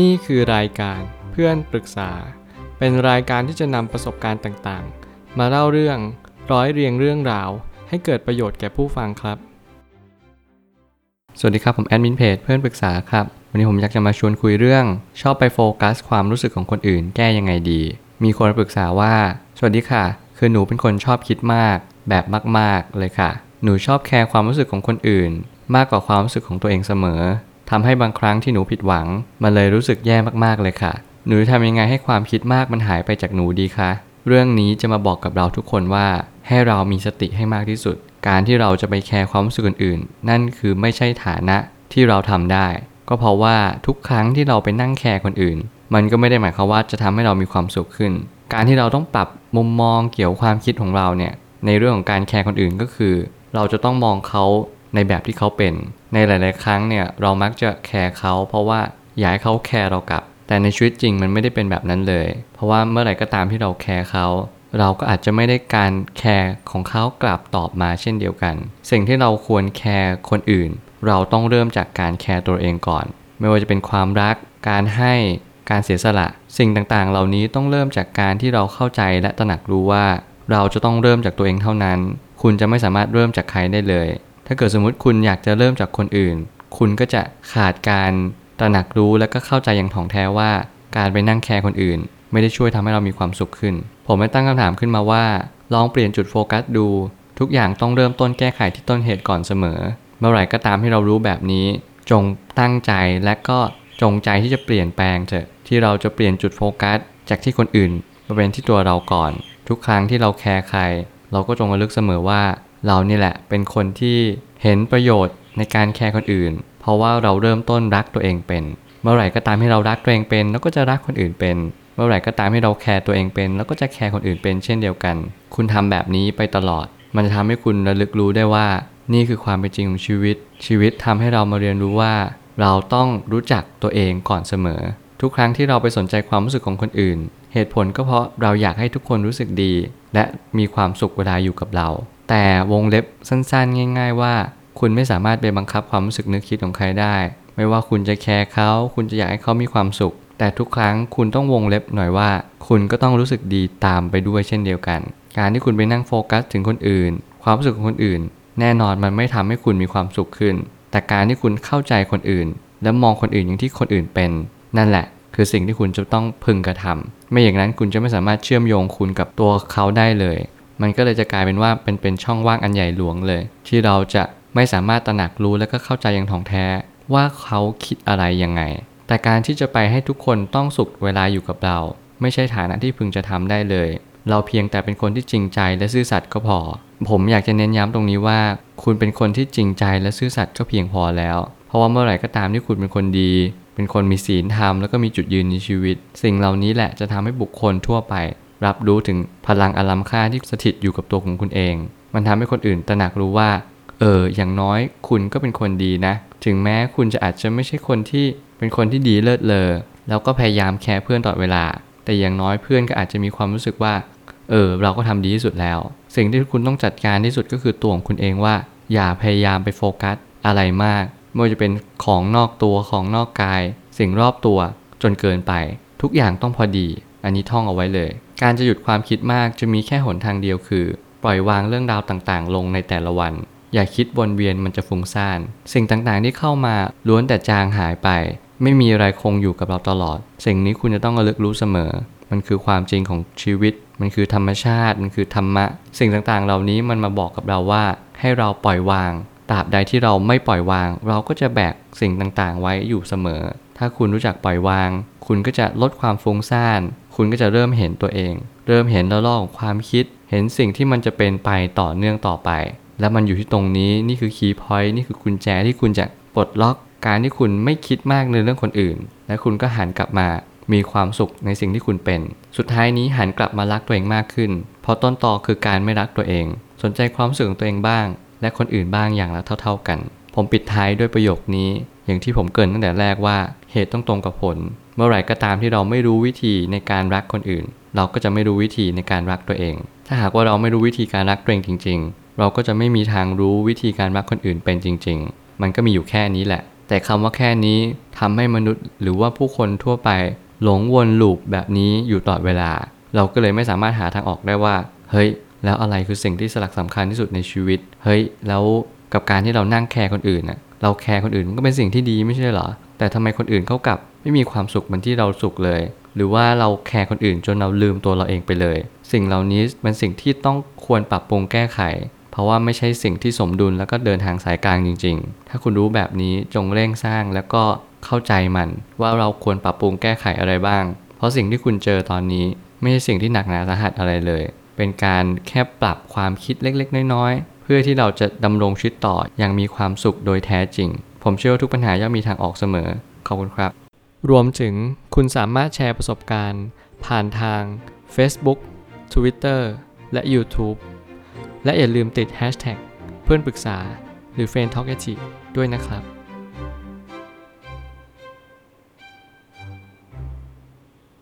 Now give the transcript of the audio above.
นี่คือรายการเพื่อนปรึกษา เป็นรายการที่จะนำประสบการณ์ต่างๆ มาเล่าเรื่องร้อยเรียงเรื่องราว ให้เกิดประโยชน์แก่ผู้ฟังครับ สวัสดีครับผมแอดมินเพจเพื่อนปรึกษาครับ วันนี้ผมอยากจะมาชวนคุยเรื่อง ชอบไปโฟกัส ความรู้สึกของคนอื่น แก้ยังไงดี มีคนมาปรึกษาว่า สวัสดีค่ะ คือหนูเป็นคนชอบคิดมาก แบบมากๆเลยค่ะ หนูชอบแคร์ความรู้สึกของคนอื่น มากกว่าความรู้สึกของตัวเองเสมอ ทำให้บางครั้งที่หนูผิดหวัง มันเลยรู้สึกแย่มากๆเลยค่ะ หนูทำยังไงให้ความคิดมากมันหายไปจากหนูดีคะ เรื่องนี้จะมาบอกกับเราทุกคนว่า ให้เรามีสติให้มากที่สุด การที่เราจะไปแคร์ความรู้สึกอื่นๆ นั่นคือไม่ใช่ฐานะที่เราทำได้ ก็เพราะว่าทุกครั้งที่เราไปนั่งแคร์คนอื่น มันก็ไม่ได้หมายความว่าจะทำให้เรามีความสุขขึ้น การที่เราต้องปรับมุมมองเกี่ยวความคิดของเราเนี่ยในเรื่องของการแคร์คนอื่นก็คือ เราจะต้องมองเขา ในแบบที่เขาเป็น ในหลาย ๆ ครั้งเนี่ยเรามักจะแคร์เขาเพราะว่าอยากให้เขาแคร์เรากลับ แต่ในชีวิตจริงมันไม่ได้เป็นแบบนั้นเลย เพราะว่าเมื่อไหร่ก็ตามที่เราแคร์เขาเราก็อาจจะไม่ได้การแคร์ของเขากลับตอบมาเช่นเดียวกัน สิ่งที่เราควรแคร์คนอื่น เราต้องเริ่มจากการแคร์ตัวเองก่อน ไม่ว่าจะเป็นความรัก การให้การเสียสละ สิ่งต่างๆ เหล่านี้ต้องเริ่มจากการที่เราเข้าใจและตระหนักรู้ว่า เราจะต้องเริ่มจากตัวเองเท่านั้น คุณจะไม่สามารถเริ่มจากใครได้เลย ถ้าเกิดสมมติคุณอยากจะเริ่มจากคนอื่น คุณก็จะขาดการตระหนักรู้และก็เข้าใจอย่างถ่องแท้ว่า การไปนั่งแคร์คนอื่น ไม่ได้ช่วยทำให้เรามีความสุขขึ้น ผมได้ตั้งคำถามขึ้นมาว่า ลองเปลี่ยนจุดโฟกัสดู ทุกอย่างต้องเริ่มต้นแก้ไขที่ต้นเหตุก่อนเสมอ เมื่อไหร่ก็ตามที่เรารู้แบบนี้ จงตั้งใจและก็จงใจที่จะเปลี่ยนแปลงเถอะที่เราจะเปลี่ยนจุดโฟกัส จากที่คนอื่นมาเป็นที่ตัวเราก่อน ทุกครั้งที่เราแคร์ใคร เราก็จงระลึกเสมอว่า เรานี่แหละเป็นคนที่เห็นประโยชน์ในการแคร์คนอื่น เพราะว่าเราเริ่มต้นรักตัวเองเป็น เมื่อไหร่ก็ตามที่เรารักตัวเองเป็นเราก็จะรักคนอื่นเป็น เมื่อไหร่ก็ตามที่เราแคร์ตัวเองเป็นเราก็จะแคร์คนอื่นเป็น เช่นเดียวกัน คุณทำแบบนี้ไปตลอด มันจะทำให้คุณระลึกรู้ได้ว่า นี่คือความเป็นจริงของชีวิต ชีวิตทำให้เรามาเรียนรู้ว่า เราต้องรู้จักตัวเองก่อนเสมอ ทุกครั้งที่เราไปสนใจความรู้สึกของคนอื่น เหตุผลก็เพราะเราอยากให้ทุกคนรู้สึกดี และมีความสุขเวลาอยู่กับเรา แต่วงเล็บสั้นๆ ง่าย ๆ ว่า คุณไม่สามารถไปบังคับความรู้สึกนึกคิดของใครได้ ไม่ว่าคุณจะแคร์เขา คุณจะอยากให้เขามีความสุข แต่ทุกครั้งคุณต้องวงเล็บหน่อยว่า คุณก็ต้องรู้สึกดีตามไปด้วยเช่นเดียวกัน การที่คุณไปนั่งโฟกัสถึงคนอื่น ความรู้สึกของคนอื่น แน่นอนมันไม่ทำให้คุณมีความสุขขึ้น แต่การที่คุณเข้าใจคนอื่น และมองคนอื่นอย่างที่คนอื่นเป็น นั่นแหละคือสิ่งที่คุณจะต้องพึงกระทำไม่อย่างนั้นคุณจะไม่สามารถเชื่อมโยงคุณกับตัวเขาได้เลย มันก็เลยจะกลายเป็นว่าเป็นเป็นช่องว่างอันใหญ่หลวงเลย ที่เราจะไม่สามารถตระหนักรู้และก็เข้าใจอย่างถ่องแท้ว่าเขาคิดอะไรยังไง แต่การที่จะไปให้ทุกคนต้องสุขเวลาอยู่กับเรา ไม่ใช่ฐานะที่พึงจะทำได้เลย เราเพียงแต่เป็นคนที่จริงใจและซื่อสัตย์ก็พอ ผมอยากจะเน้นย้ำตรงนี้ว่า คุณเป็นคนที่จริงใจและซื่อสัตย์ก็เพียงพอแล้ว เพราะว่าเมื่อไหร่ก็ตามที่คุณเป็นคนดี เป็นคนมีศีลธรรมแล้วก็มีจุดยืนในชีวิต สิ่งเหล่านี้แหละจะทำให้บุคคลทั่วไป รับรู้ถึงพลังอลัมค่าที่สถิตอยู่กับตัวของคุณเอง มันทำให้คนอื่นตระหนักรู้ว่า เออ อย่างน้อยคุณก็เป็นคนดีนะ ถึงแม้คุณจะอาจจะไม่ใช่คนที่เป็นคนที่ดีเลิศเลอ แล้วก็พยายามแคร์เพื่อนตลอดเวลา แต่อย่างน้อยเพื่อนก็อาจจะมีความรู้สึกว่า เออ เราก็ทำดีที่สุดแล้ว สิ่งที่คุณต้องจัดการที่สุดก็คือตัวของคุณเองว่า อย่าพยายามไปโฟกัสอะไรมาก ไม่ว่าจะเป็นของนอกตัวของนอกกาย สิ่งรอบตัวจนเกินไป ทุกอย่างต้องพอดี อันนี้ท่องเอาไว้เลย การจะหยุดความคิดมากจะมีแค่หนทางเดียวคือ ปล่อยวางเรื่องราวต่างๆ ลงในแต่ละวัน อย่าคิดวนเวียนมันจะฟุ้งซ่าน สิ่งต่างๆที่เข้ามาล้วนแต่จางหายไป ไม่มีอะไรคงอยู่กับเราตลอด สิ่งนี้คุณจะต้องระลึกรู้เสมอ มันคือความจริงของชีวิต มันคือธรรมชาติ มันคือธรรมะ สิ่งต่างๆ เหล่านี้มันมาบอกกับเราว่า ให้เราปล่อยวางตราบใดที่เราไม่ปล่อยวาง เราก็จะแบกสิ่งต่างๆ ไว้อยู่เสมอ ถ้าคุณรู้จักปล่อยวาง คุณก็จะลดความฟุ้งซ่าน คุณก็จะเริ่มเห็นตัวเอง เริ่มเห็นระลอกของความคิด เห็นสิ่งที่มันจะเป็นไปต่อเนื่องต่อไป และมันอยู่ที่ตรงนี้นี่คือคีย์พอยต์นี่คือกุญแจที่คุณจะปลดล็อกการที่คุณไม่คิดมากในเรื่องคนอื่น และคุณก็หันกลับมามีความสุขในสิ่งที่คุณเป็น สุดท้ายนี้หันกลับมารักตัวเองมากขึ้น เพราะต้นตอคือการไม่รักตัวเอง สนใจความรู้สึกของตัวเองบ้าง และคนอื่นบ้างอย่างละเท่า ๆกัน ผมปิดท้ายด้วยประโยคนี้ อย่างที่ผมเกินตั้งแต่แรกว่าเหตุต้องตรงกับผล เมื่อไหร่ก็ตามที่เราไม่รู้วิธีในการรักคนอื่น เราก็จะไม่รู้วิธีในการรักตัวเอง ถ้าหากว่าเราไม่รู้วิธีการรักตัวเองจริง ๆ เราก็จะไม่มีทางรู้วิธีการรักคนอื่นเป็นจริง ๆ มันก็มีอยู่แค่นี้แหละ แต่คำว่าแค่นี้ทำให้มนุษย์หรือว่าผู้คนทั่วไป หลงวนลูปแบบนี้อยู่ตลอดเวลา เราก็เลยไม่สามารถหาทางออกได้ว่า เฮ้ย แล้วอะไรคือสิ่งที่สลักสำคัญที่สุดในชีวิต เฮ้ย แล้วกับการที่เรานั่งแคร์คนอื่นน่ะ เราแคร์คนอื่นมันก็เป็นสิ่งที่ดีไม่ใช่เหรอ แต่ทำไมคนอื่นเขากลับ ไม่มีความสุขเหมือนที่เราสุขเลย หรือว่าเราแคร์คนอื่นจนเราลืมตัวเราเองไปเลย สิ่งเหล่านี้เป็นสิ่งที่ต้องควรปรับปรุงแก้ไข เพราะว่าไม่ใช่สิ่งที่สมดุลแล้วก็เดินทางสายกลางจริง ๆ ถ้าคุณรู้แบบนี้จงเร่งสร้างแล้วก็เข้าใจมันว่าเราควรปรับปรุงแก้ไขอะไรบ้าง เพราะสิ่งที่คุณเจอตอนนี้ ไม่ใช่สิ่งที่หนักหนาสาหัสอะไรเลย เป็นการแค่ปรับความคิดเล็กๆ น้อยๆ พื่อที่เราจะดำรงชีวิตต่ออย่างมีความสุขโดยแท้จริง ผมเชื่อว่าทุกปัญหาย่อมมีทางออกเสมอ ขอบคุณครับ รวมถึงคุณสามารถแชร์ประสบการณ์ ผ่านทาง Facebook Twitter และ YouTube และอย่าลืมติด Hashtag เพื่อนปรึกษาหรือ f r ร e n d t a l k a ด้วยนะครับ